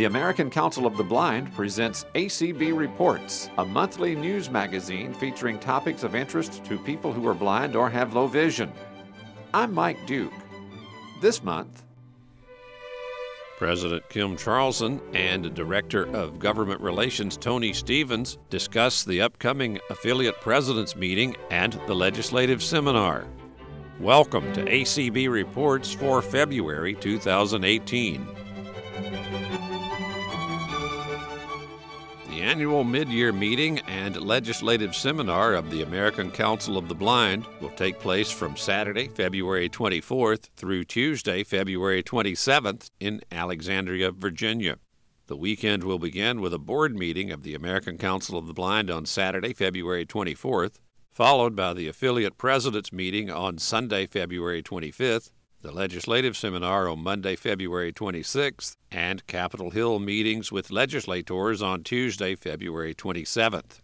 The American Council of the Blind presents ACB Reports, a monthly news magazine featuring topics of interest to people who are blind or have low vision. I'm Mike Duke. This month, President Kim Charlson and Director of Government Relations Tony Stephens discuss the upcoming affiliate presidents meeting and the legislative seminar. Welcome to ACB Reports for February 2018. Annual mid-year meeting and legislative seminar of the American Council of the Blind will take place from Saturday, February 24th through Tuesday, February 27th in Alexandria, Virginia. The weekend will begin with a board meeting of the American Council of the Blind on Saturday, February 24th, followed by the affiliate presidents meeting on Sunday, February 25th, the legislative seminar on Monday, February 26th, and Capitol Hill meetings with legislators on Tuesday, February 27th.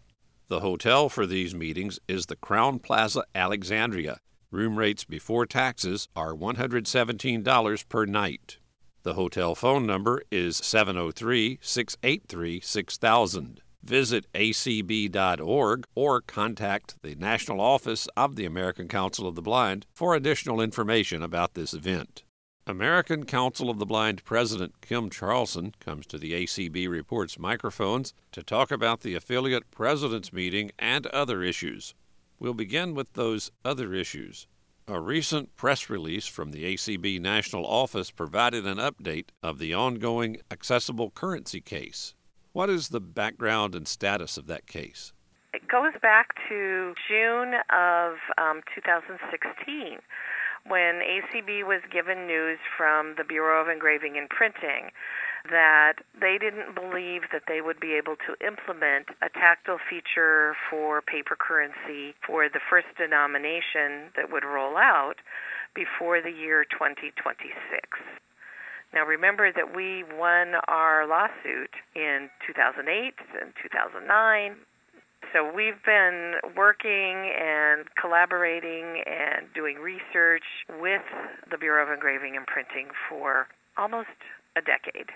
The hotel for these meetings is the Crowne Plaza Alexandria. Room rates before taxes are $117 per night. The hotel phone number is 703 683 6000 visit acb.org or contact the national office of the American Council of the Blind for additional information about this event. American Council of the Blind President Kim Charlson comes to the ACB Reports microphones to talk about the affiliate presidents meeting and other issues. We'll begin with those other issues. A recent press release from the ACB National Office provided an update of the ongoing accessible currency case. What is the background and status of that case? It goes back to June of um, 2016 when ACB was given news from the Bureau of Engraving and Printing that they didn't believe that they would be able to implement a tactile feature for paper currency for the first denomination that would roll out before the year 2026. Now remember that we won our lawsuit in 2008 and 2009. So we've been working and collaborating and doing research with the Bureau of Engraving and Printing for almost a decade.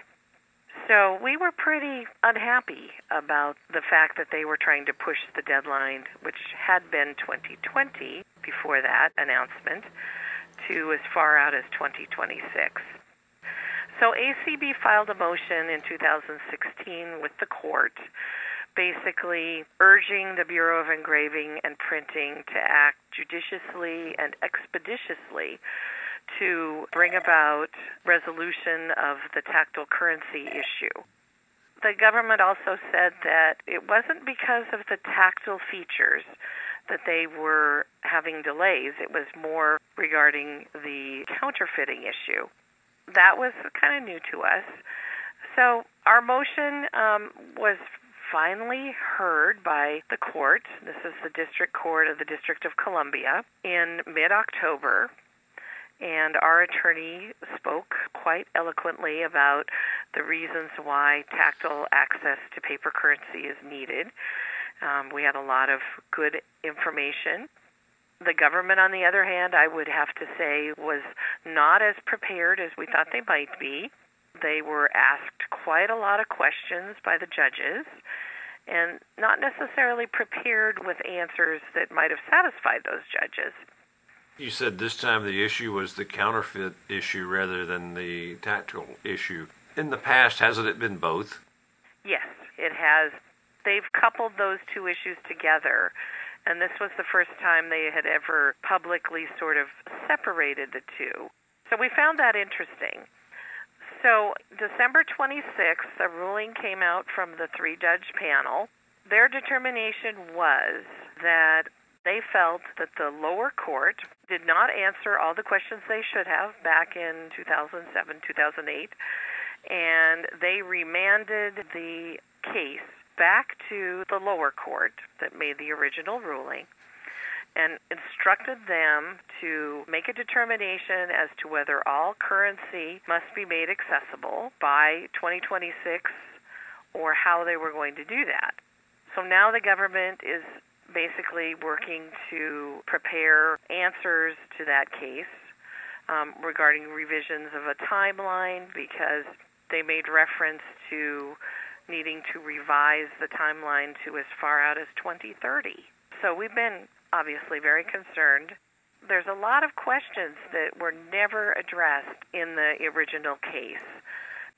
So we were pretty unhappy about the fact that they were trying to push the deadline, which had been 2020 before that announcement, to as far out as 2026. So ACB filed a motion in 2016 with the court basically urging the Bureau of Engraving and Printing to act judiciously and expeditiously to bring about resolution of the tactile currency issue. The government also said that it wasn't because of the tactile features that they were having delays, it was more regarding the counterfeiting issue that was kind of new to us. So our motion um, was finally heard by the court. This is the District Court of the District of Columbia in mid October. And our attorney spoke quite eloquently about the reasons why tactile access to paper currency is needed. Um, we had a lot of good information the government, on the other hand, I would have to say, was not as prepared as we thought they might be. They were asked quite a lot of questions by the judges and not necessarily prepared with answers that might have satisfied those judges. You said this time the issue was the counterfeit issue rather than the tactile issue. In the past, hasn't it been both? Yes, it has. They've coupled those two issues together and this was the first time they had ever publicly sort of separated the two. So we found that interesting. So, December 26th, a ruling came out from the three judge panel. Their determination was that they felt that the lower court did not answer all the questions they should have back in 2007, 2008, and they remanded the case back to the lower court that made the original ruling and instructed them to make a determination as to whether all currency must be made accessible by 2026 or how they were going to do that. So now the government is basically working to prepare answers to that case um, regarding revisions of a timeline because They made reference to needing to revise the timeline to as far out as 2030. So we've been obviously very concerned. There's a lot of questions that were never addressed in the original case,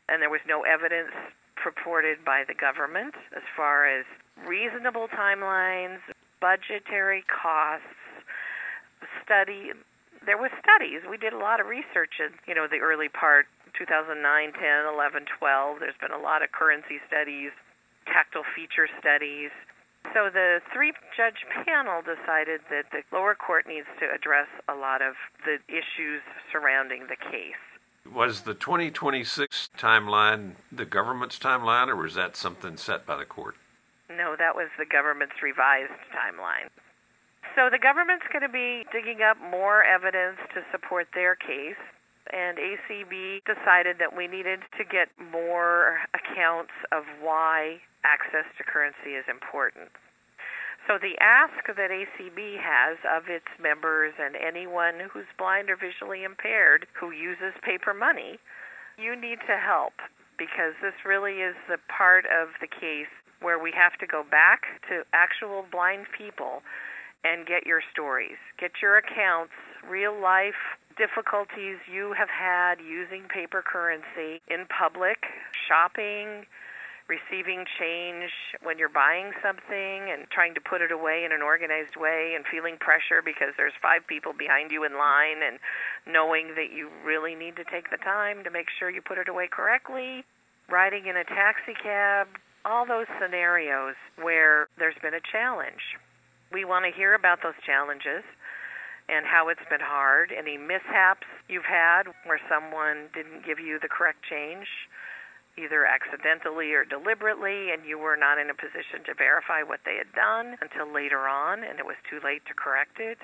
and there was no evidence purported by the government as far as reasonable timelines, budgetary costs, study. There was studies. We did a lot of research in, you know, the early part 2009, 10, 11, 12. There's been a lot of currency studies, tactile feature studies. So the three judge panel decided that the lower court needs to address a lot of the issues surrounding the case. Was the 2026 timeline the government's timeline, or was that something set by the court? No, that was the government's revised timeline. So the government's going to be digging up more evidence to support their case and ACB decided that we needed to get more accounts of why access to currency is important. So the ask that ACB has of its members and anyone who's blind or visually impaired who uses paper money, you need to help because this really is the part of the case where we have to go back to actual blind people and get your stories, get your accounts, real life difficulties you have had using paper currency in public, shopping, receiving change when you're buying something and trying to put it away in an organized way and feeling pressure because there's five people behind you in line and knowing that you really need to take the time to make sure you put it away correctly, riding in a taxi cab, all those scenarios where there's been a challenge. We want to hear about those challenges and how it's been hard, any mishaps you've had where someone didn't give you the correct change, either accidentally or deliberately, and you were not in a position to verify what they had done until later on, and it was too late to correct it.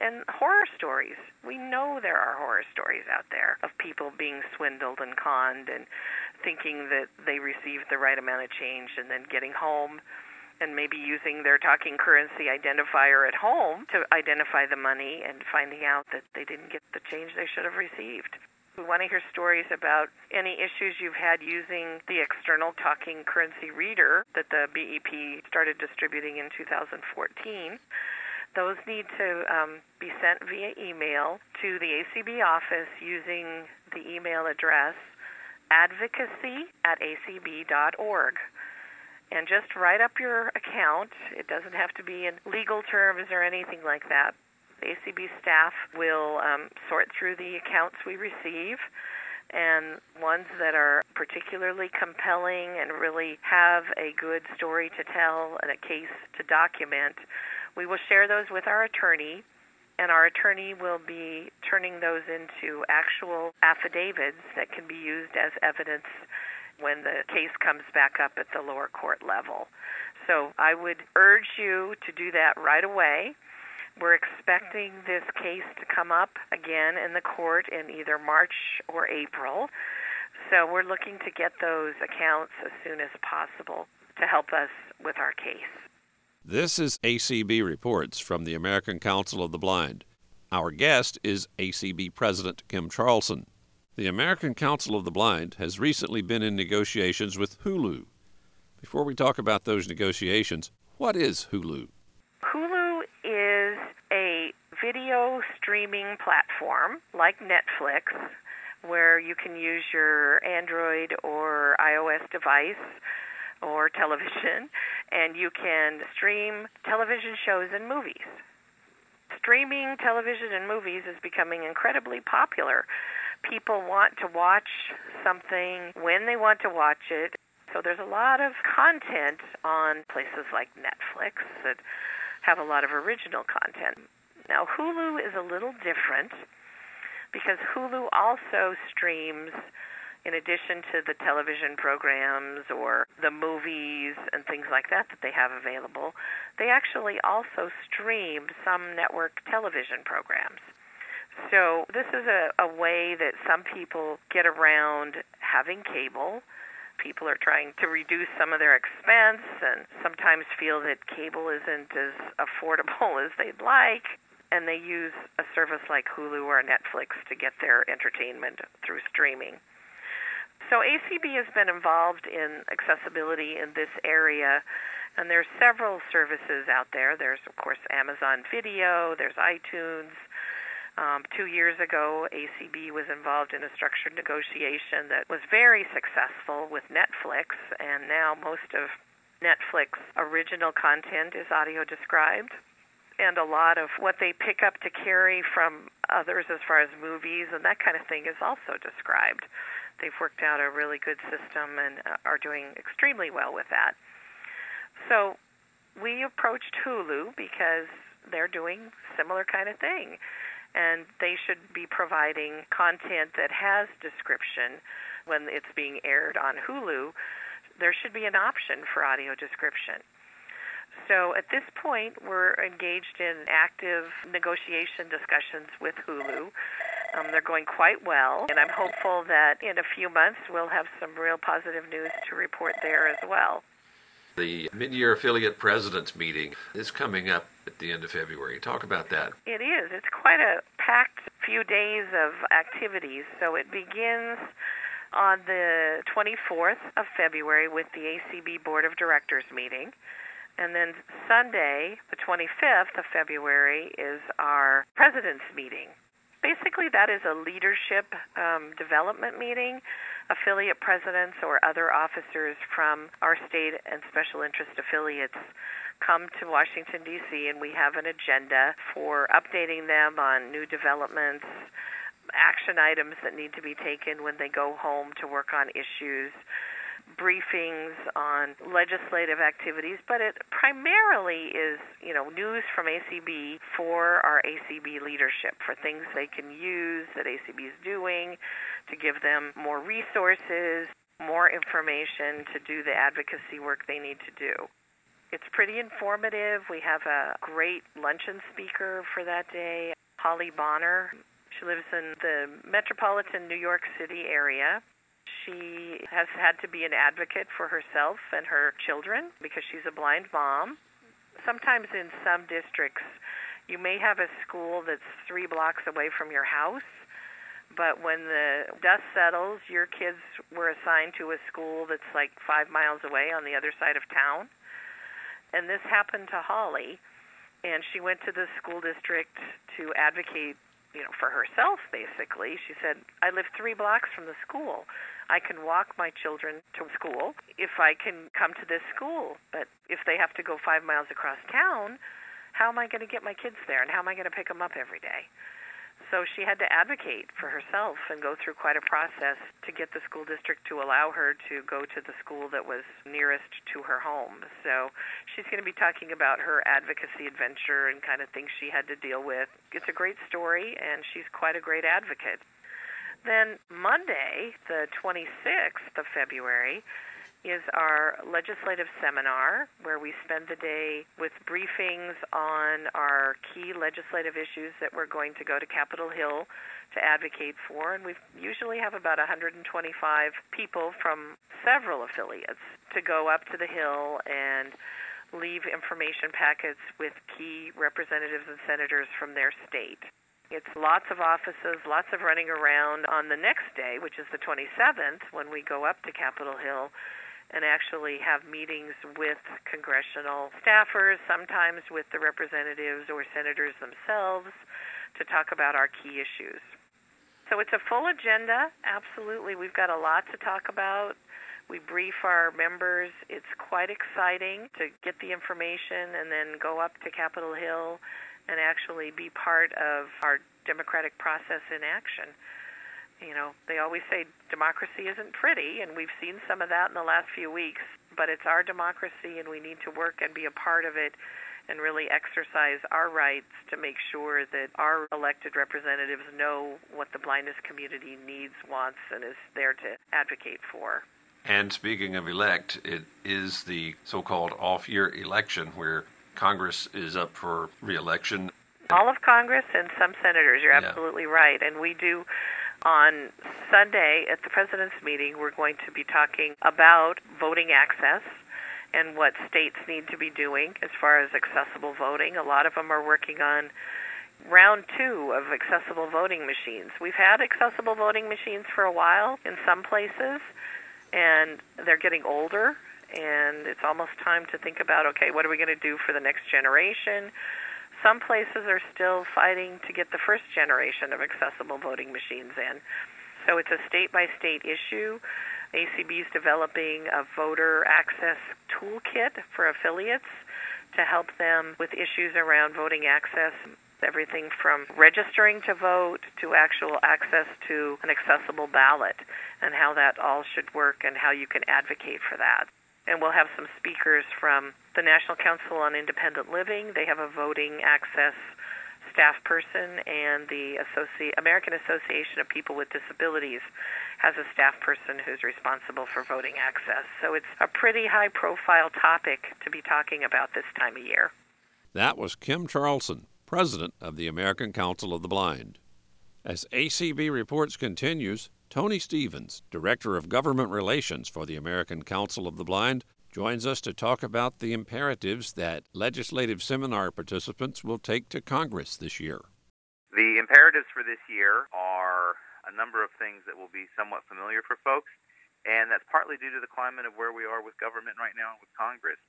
And horror stories. We know there are horror stories out there of people being swindled and conned and thinking that they received the right amount of change and then getting home and maybe using their talking currency identifier at home to identify the money and finding out that they didn't get the change they should have received. We want to hear stories about any issues you've had using the external talking currency reader that the BEP started distributing in 2014. Those need to um, be sent via email to the ACB office using the email address advocacy at acb.org and just write up your account. It doesn't have to be in legal terms or anything like that. The ACB staff will um, sort through the accounts we receive and ones that are particularly compelling and really have a good story to tell and a case to document. We will share those with our attorney, and our attorney will be turning those into actual affidavits that can be used as evidence when the case comes back up at the lower court level. So I would urge you to do that right away. We're expecting this case to come up again in the court in either March or April. So we're looking to get those accounts as soon as possible to help us with our case. This is ACB Reports from the American Council of the Blind. Our guest is ACB President Kim Charlson. The American Council of the Blind has recently been in negotiations with Hulu. Before we talk about those negotiations, what is Hulu? Hulu is a video streaming platform like Netflix where you can use your Android or iOS device or television and you can stream television shows and movies. Streaming television and movies is becoming incredibly popular people want to watch something when they want to watch it. So there's a lot of content on places like Netflix that have a lot of original content. Now, Hulu is a little different because Hulu also streams, in addition to the television programs or the movies and things like that that they have available, they actually also stream some network television programs. So this is a, a way that some people get around having cable. People are trying to reduce some of their expense and sometimes feel that cable isn't as affordable as they'd like. And they use a service like Hulu or Netflix to get their entertainment through streaming. So ACB has been involved in accessibility in this area, and there's several services out there. There's of course Amazon Video, there's iTunes. Um, two years ago, ACB was involved in a structured negotiation that was very successful with Netflix, and now most of Netflix original content is audio described. And a lot of what they pick up to carry from others as far as movies and that kind of thing is also described. They've worked out a really good system and uh, are doing extremely well with that. So we approached Hulu because they're doing similar kind of thing and they should be providing content that has description when it's being aired on Hulu. There should be an option for audio description. So at this point, we're engaged in active negotiation discussions with Hulu. Um, they're going quite well, and I'm hopeful that in a few months we'll have some real positive news to report there as well. The mid year affiliate presidents meeting is coming up at the end of February. Talk about that. It is. It's quite a packed few days of activities. So it begins on the 24th of February with the ACB Board of Directors meeting. And then Sunday, the 25th of February, is our president's meeting. Basically, that is a leadership um, development meeting affiliate presidents or other officers from our state and special interest affiliates come to Washington, D.C., and we have an agenda for updating them on new developments, action items that need to be taken when they go home to work on issues, briefings on legislative activities, but it primarily is, you know, news from ACB for our ACB leadership, for things they can use that ACB is doing, to give them more resources, more information to do the advocacy work they need to do. It's pretty informative. We have a great luncheon speaker for that day, Holly Bonner. She lives in the metropolitan New York City area. She has had to be an advocate for herself and her children because she's a blind mom. Sometimes in some districts, you may have a school that's three blocks away from your house but when the dust settles, your kids were assigned to a school that's like five miles away on the other side of town. And this happened to Holly, and she went to the school district to advocate, you know, for herself. Basically, she said, "I live three blocks from the school. I can walk my children to school if I can come to this school. But if they have to go five miles across town, how am I going to get my kids there, and how am I going to pick them up every day?" So she had to advocate for herself and go through quite a process to get the school district to allow her to go to the school that was nearest to her home. So she's going to be talking about her advocacy adventure and kind of things she had to deal with. It's a great story, and she's quite a great advocate. Then Monday, the 26th of February, is our legislative seminar where we spend the day with briefings on our key legislative issues that we're going to go to Capitol Hill to advocate for. And we usually have about 125 people from several affiliates to go up to the Hill and leave information packets with key representatives and senators from their state. It's lots of offices, lots of running around on the next day, which is the 27th, when we go up to Capitol Hill and actually have meetings with congressional staffers, sometimes with the representatives or senators themselves, to talk about our key issues. So it's a full agenda, absolutely. We've got a lot to talk about. We brief our members. It's quite exciting to get the information and then go up to Capitol Hill and actually be part of our democratic process in action you know, they always say democracy isn't pretty, and we've seen some of that in the last few weeks, but it's our democracy, and we need to work and be a part of it and really exercise our rights to make sure that our elected representatives know what the blindness community needs, wants, and is there to advocate for. And speaking of elect, it is the so called off year election where Congress is up for reelection. All of Congress and some senators, you're yeah. absolutely right. And we do on Sunday at the President's meeting, we're going to be talking about voting access and what states need to be doing as far as accessible voting. A lot of them are working on round two of accessible voting machines. We've had accessible voting machines for a while in some places, and they're getting older, and it's almost time to think about okay, what are we going to do for the next generation? Some places are still fighting to get the first generation of accessible voting machines in. So it's a state by state issue. ACB is developing a voter access toolkit for affiliates to help them with issues around voting access everything from registering to vote to actual access to an accessible ballot and how that all should work and how you can advocate for that. And we'll have some speakers from the National Council on Independent Living. They have a voting access staff person, and the Associ- American Association of People with Disabilities has a staff person who's responsible for voting access. So it's a pretty high profile topic to be talking about this time of year. That was Kim Charlson, president of the American Council of the Blind. As ACB Reports continues, Tony Stephens, Director of Government Relations for the American Council of the Blind, joins us to talk about the imperatives that legislative seminar participants will take to Congress this year. The imperatives for this year are a number of things that will be somewhat familiar for folks, and that's partly due to the climate of where we are with government right now and with Congress.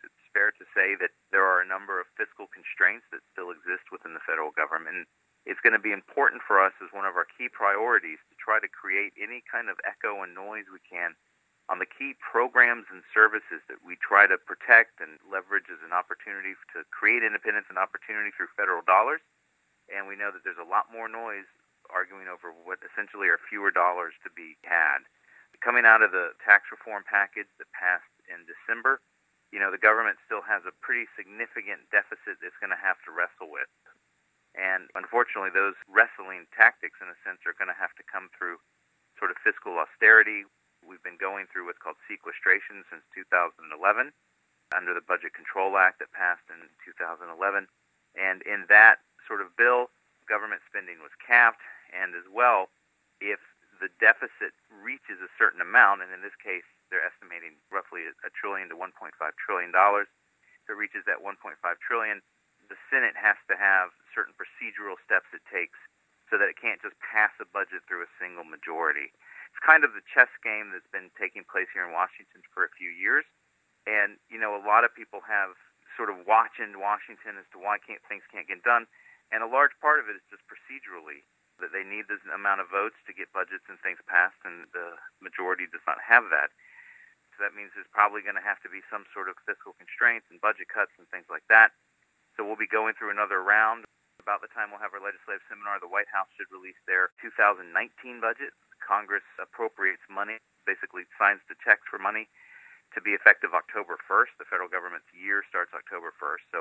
It's fair to say that there are a number of fiscal constraints that still exist within the federal government. And it's going to be important for us as one of our key priorities to try to create any kind of echo and noise we can on the key programs and services that we try to protect and leverage as an opportunity to create independence and opportunity through federal dollars. And we know that there's a lot more noise arguing over what essentially are fewer dollars to be had. Coming out of the tax reform package that passed in December, you know, the government still has a pretty significant deficit it's going to have to wrestle with. And unfortunately, those wrestling tactics, in a sense, are going to have to come through sort of fiscal austerity, We've been going through what's called sequestration since 2011 under the Budget Control Act that passed in 2011. And in that sort of bill, government spending was capped, and as well, if the deficit reaches a certain amount, and in this case, they're estimating roughly a trillion to 1.5 trillion dollars. If it reaches that 1.5 trillion, the Senate has to have certain procedural steps it takes so that it can't just pass a budget through a single majority it's kind of the chess game that's been taking place here in Washington for a few years. And, you know, a lot of people have sort of watching Washington as to why can't, things can't get done. And a large part of it is just procedurally that they need this amount of votes to get budgets and things passed, and the majority does not have that. So that means there's probably going to have to be some sort of fiscal constraints and budget cuts and things like that. So we'll be going through another round. About the time we'll have our legislative seminar, the White House should release their 2019 budget. Congress appropriates money, basically signs the checks for money to be effective October 1st. The federal government's year starts October 1st. So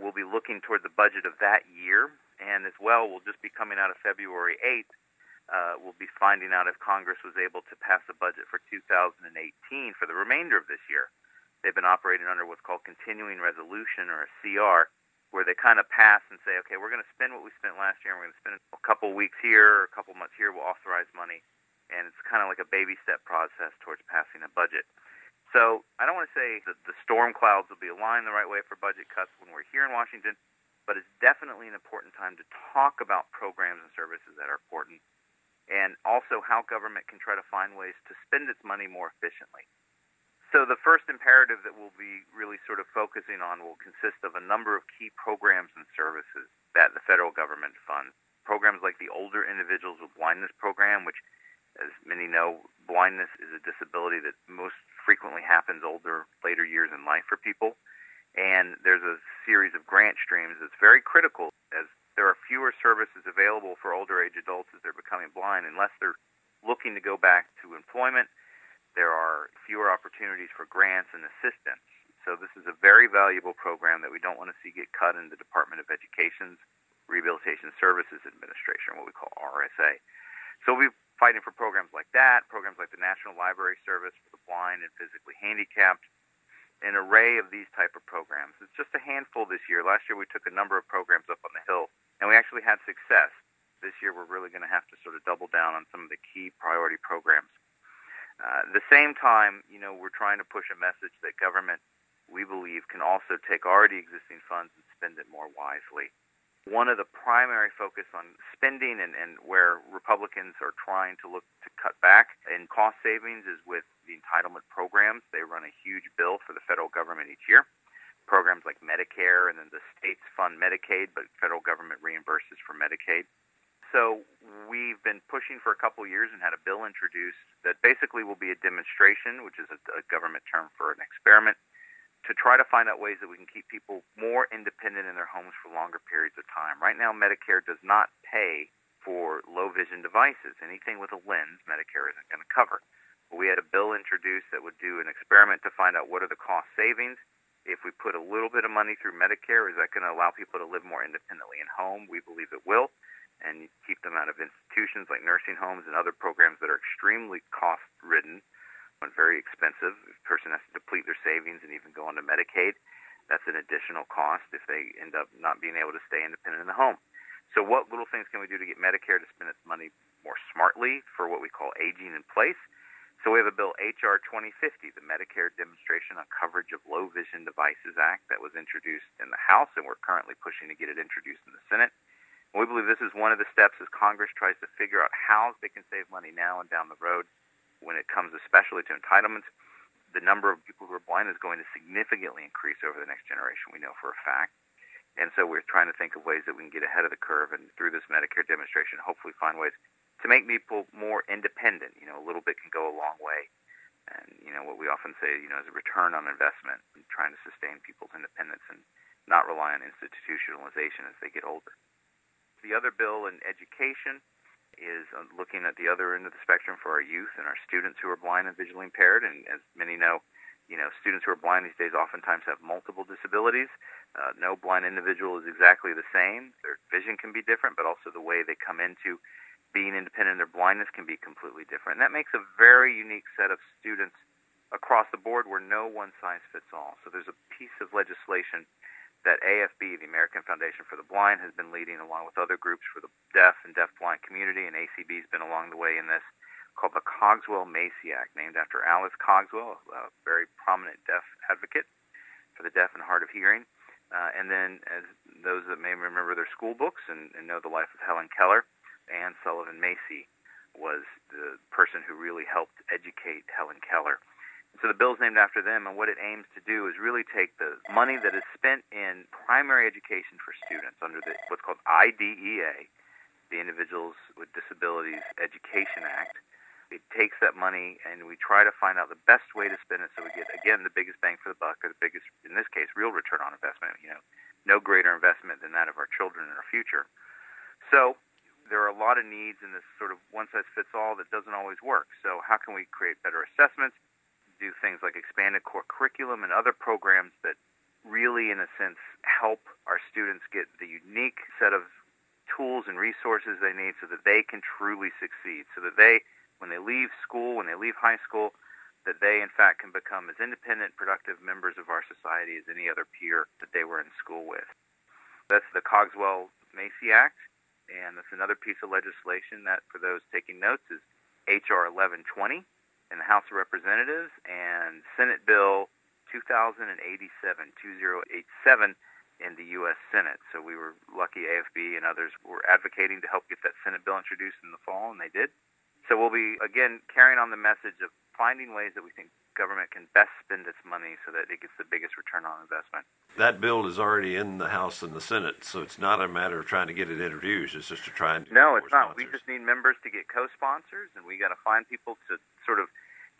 we'll be looking toward the budget of that year. And as well, we'll just be coming out of February 8th. Uh, we'll be finding out if Congress was able to pass a budget for 2018 for the remainder of this year. They've been operating under what's called continuing resolution or a CR, where they kind of pass and say, okay, we're going to spend what we spent last year, and we're going to spend a couple weeks here, a couple months here. We'll authorize money and it's kind of like a baby step process towards passing a budget. So I don't want to say that the storm clouds will be aligned the right way for budget cuts when we're here in Washington, but it's definitely an important time to talk about programs and services that are important, and also how government can try to find ways to spend its money more efficiently. So the first imperative that we'll be really sort of focusing on will consist of a number of key programs and services that the federal government funds. Programs like the Older Individuals with Blindness Program, which as many know, blindness is a disability that most frequently happens older, later years in life for people. And there's a series of grant streams that's very critical as there are fewer services available for older age adults as they're becoming blind unless they're looking to go back to employment. There are fewer opportunities for grants and assistance. So this is a very valuable program that we don't want to see get cut in the Department of Education's Rehabilitation Services Administration, what we call RSA. So we've fighting for programs like that, programs like the National Library Service for the blind and physically handicapped, an array of these type of programs. It's just a handful this year. Last year we took a number of programs up on the Hill, and we actually had success. This year we're really going to have to sort of double down on some of the key priority programs. Uh, at the same time, you know, we're trying to push a message that government, we believe, can also take already existing funds and spend it more wisely. One of the primary focus on spending and, and where Republicans are trying to look to cut back in cost savings is with the entitlement programs. They run a huge bill for the federal government each year. Programs like Medicare and then the states fund Medicaid, but federal government reimburses for Medicaid. So we've been pushing for a couple years and had a bill introduced that basically will be a demonstration, which is a, a government term for an experiment to try to find out ways that we can keep people more independent in their homes for longer periods of time. Right now, Medicare does not pay for low vision devices. Anything with a lens, Medicare isn't going to cover. We had a bill introduced that would do an experiment to find out what are the cost savings. If we put a little bit of money through Medicare, is that going to allow people to live more independently in home? We believe it will, and keep them out of institutions like nursing homes and other programs that are extremely cost ridden very expensive. If a person has to deplete their savings and even go onto Medicaid, that's an additional cost if they end up not being able to stay independent in the home. So, what little things can we do to get Medicare to spend its money more smartly for what we call aging in place? So, we have a bill, H.R. 2050, the Medicare Demonstration on Coverage of Low Vision Devices Act, that was introduced in the House, and we're currently pushing to get it introduced in the Senate. And we believe this is one of the steps as Congress tries to figure out how they can save money now and down the road when it comes especially to entitlements, the number of people who are blind is going to significantly increase over the next generation, we know for a fact. And so we're trying to think of ways that we can get ahead of the curve and through this Medicare demonstration, hopefully find ways to make people more independent. You know, a little bit can go a long way. And, you know, what we often say, you know, is a return on investment in trying to sustain people's independence and not rely on institutionalization as they get older. The other bill in education is uh, looking at the other end of the spectrum for our youth and our students who are blind and visually impaired. And as many know, you know, students who are blind these days oftentimes have multiple disabilities. Uh, no blind individual is exactly the same. Their vision can be different, but also the way they come into being independent in their blindness can be completely different. And that makes a very unique set of students across the board where no one size fits all. So there's a piece of legislation that AFB, the American Foundation for the Blind, has been leading along with other groups for the deaf and deafblind community, and ACB has been along the way in this, called the Cogswell Macy Act, named after Alice Cogswell, a very prominent deaf advocate for the deaf and hard of hearing. Uh, and then, as those that may remember their school books and, and know the life of Helen Keller, Anne Sullivan Macy was the person who really helped educate Helen Keller so the bill is named after them, and what it aims to do is really take the money that is spent in primary education for students under the, what's called IDEA, the Individuals with Disabilities Education Act. It takes that money, and we try to find out the best way to spend it so we get, again, the biggest bang for the buck, or the biggest, in this case, real return on investment. You know, no greater investment than that of our children and our future. So there are a lot of needs in this sort of one size fits all that doesn't always work. So how can we create better assessments? Do things like expanded core curriculum and other programs that really, in a sense, help our students get the unique set of tools and resources they need so that they can truly succeed, so that they, when they leave school, when they leave high school, that they, in fact, can become as independent, productive members of our society as any other peer that they were in school with. That's the Cogswell Macy Act, and that's another piece of legislation that, for those taking notes, is H.R. 1120 in the House of Representatives and Senate Bill 2087, 2087 in the U.S. Senate. So we were lucky AFB and others were advocating to help get that Senate bill introduced in the fall, and they did. So we'll be, again, carrying on the message of finding ways that we think government can best spend its money so that it gets the biggest return on investment. That bill is already in the House and the Senate, so it's not a matter of trying to get it introduced. It's just to try and no, it's not. Sponsors. We just need members to get co-sponsors, and we got to find people to sort of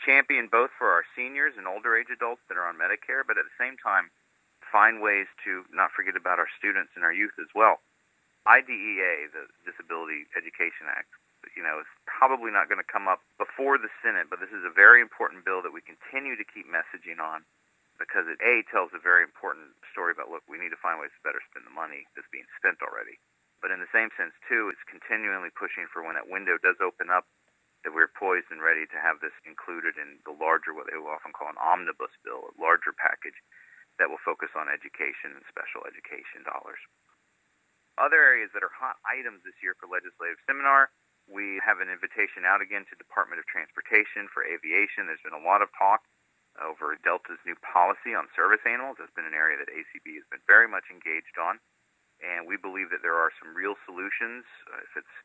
champion both for our seniors and older age adults that are on Medicare, but at the same time find ways to not forget about our students and our youth as well. IDEA, the Disability Education Act, you know, is probably not going to come up before the Senate, but this is a very important bill that we continue to keep messaging on because it A tells a very important story about look, we need to find ways to better spend the money that's being spent already. But in the same sense too, it's continually pushing for when that window does open up that we're poised and ready to have this included in the larger what they will often call an omnibus bill, a larger package that will focus on education and special education dollars. Other areas that are hot items this year for legislative seminar we have an invitation out again to Department of Transportation for aviation. There's been a lot of talk over Delta's new policy on service animals. That's been an area that ACB has been very much engaged on. and we believe that there are some real solutions. Uh, if it's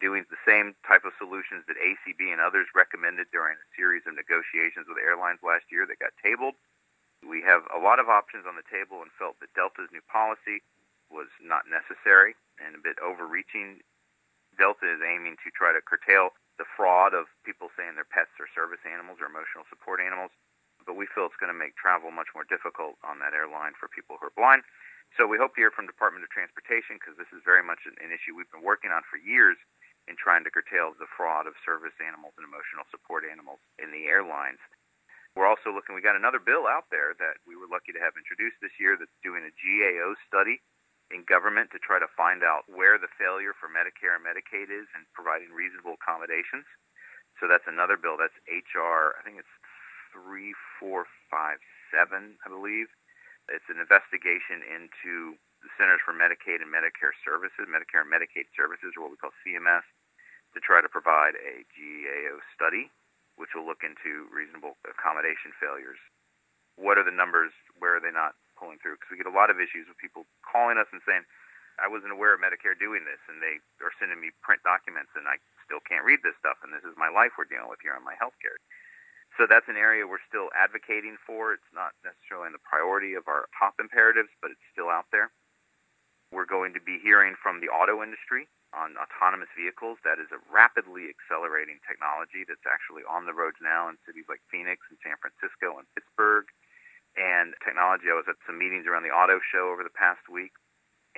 doing the same type of solutions that ACB and others recommended during a series of negotiations with airlines last year that got tabled. We have a lot of options on the table and felt that Delta's new policy was not necessary and a bit overreaching. Delta is aiming to try to curtail the fraud of people saying their pets are service animals or emotional support animals, but we feel it's going to make travel much more difficult on that airline for people who are blind. So we hope to hear from Department of Transportation because this is very much an, an issue we've been working on for years in trying to curtail the fraud of service animals and emotional support animals in the airlines. We're also looking, we got another bill out there that we were lucky to have introduced this year that's doing a GAO study in government to try to find out where the failure for Medicare and Medicaid is and providing reasonable accommodations. So that's another bill. That's HR, I think it's 3457, I believe. It's an investigation into the Centers for Medicaid and Medicare Services, Medicare and Medicaid Services, or what we call CMS, to try to provide a GAO study, which will look into reasonable accommodation failures. What are the numbers? Where are they not pulling through because we get a lot of issues with people calling us and saying, I wasn't aware of Medicare doing this, and they are sending me print documents, and I still can't read this stuff, and this is my life we're dealing with here on my health care. So that's an area we're still advocating for. It's not necessarily in the priority of our top imperatives, but it's still out there. We're going to be hearing from the auto industry on autonomous vehicles. That is a rapidly accelerating technology that's actually on the roads now in cities like Phoenix and San Francisco and Pittsburgh and technology. I was at some meetings around the auto show over the past week,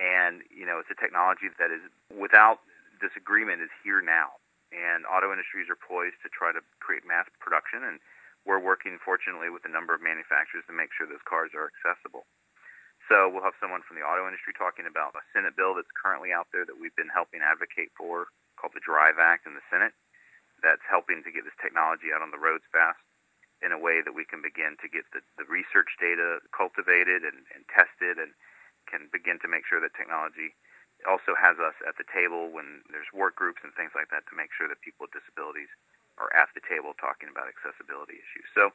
and you know, it's a technology that is without disagreement is here now, and auto industries are poised to try to create mass production, and we're working fortunately with a number of manufacturers to make sure those cars are accessible. So we'll have someone from the auto industry talking about a Senate bill that's currently out there that we've been helping advocate for, called the Drive Act in the Senate, that's helping to get this technology out on the roads fast in a way that we can begin to get the, the research data cultivated and, and tested and can begin to make sure that technology also has us at the table when there's work groups and things like that to make sure that people with disabilities are at the table talking about accessibility issues. So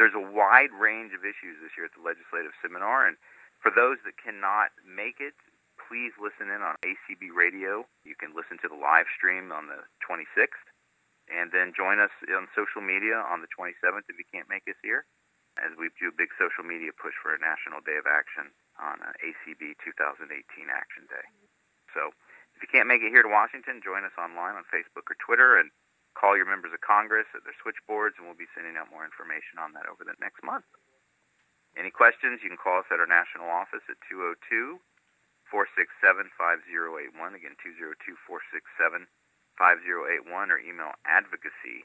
there's a wide range of issues this year at the legislative seminar, and for those that cannot make it, please listen in on ACB Radio. You can listen to the live stream on the 26th and then join us on social media on the 27th if you can't make us here, as we do a big social media push for a National Day of Action on uh, ACB 2018 Action Day. So if you can't make it here to Washington, join us online on Facebook or Twitter and call your members of Congress at their switchboards, and we'll be sending out more information on that over the next month. Any questions, you can call us at our national office at 202 467 5081. Again, 202 467 5081 or email advocacy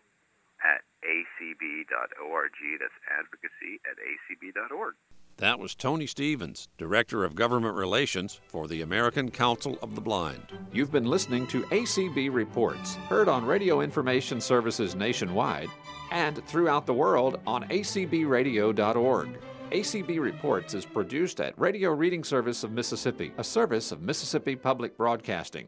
at acb.org. That's advocacy at acb.org. That was Tony Stephens, Director of Government Relations for the American Council of the Blind. You've been listening to ACB Reports, heard on radio information services nationwide and throughout the world on acbradio.org. ACB Reports is produced at Radio Reading Service of Mississippi, a service of Mississippi Public Broadcasting.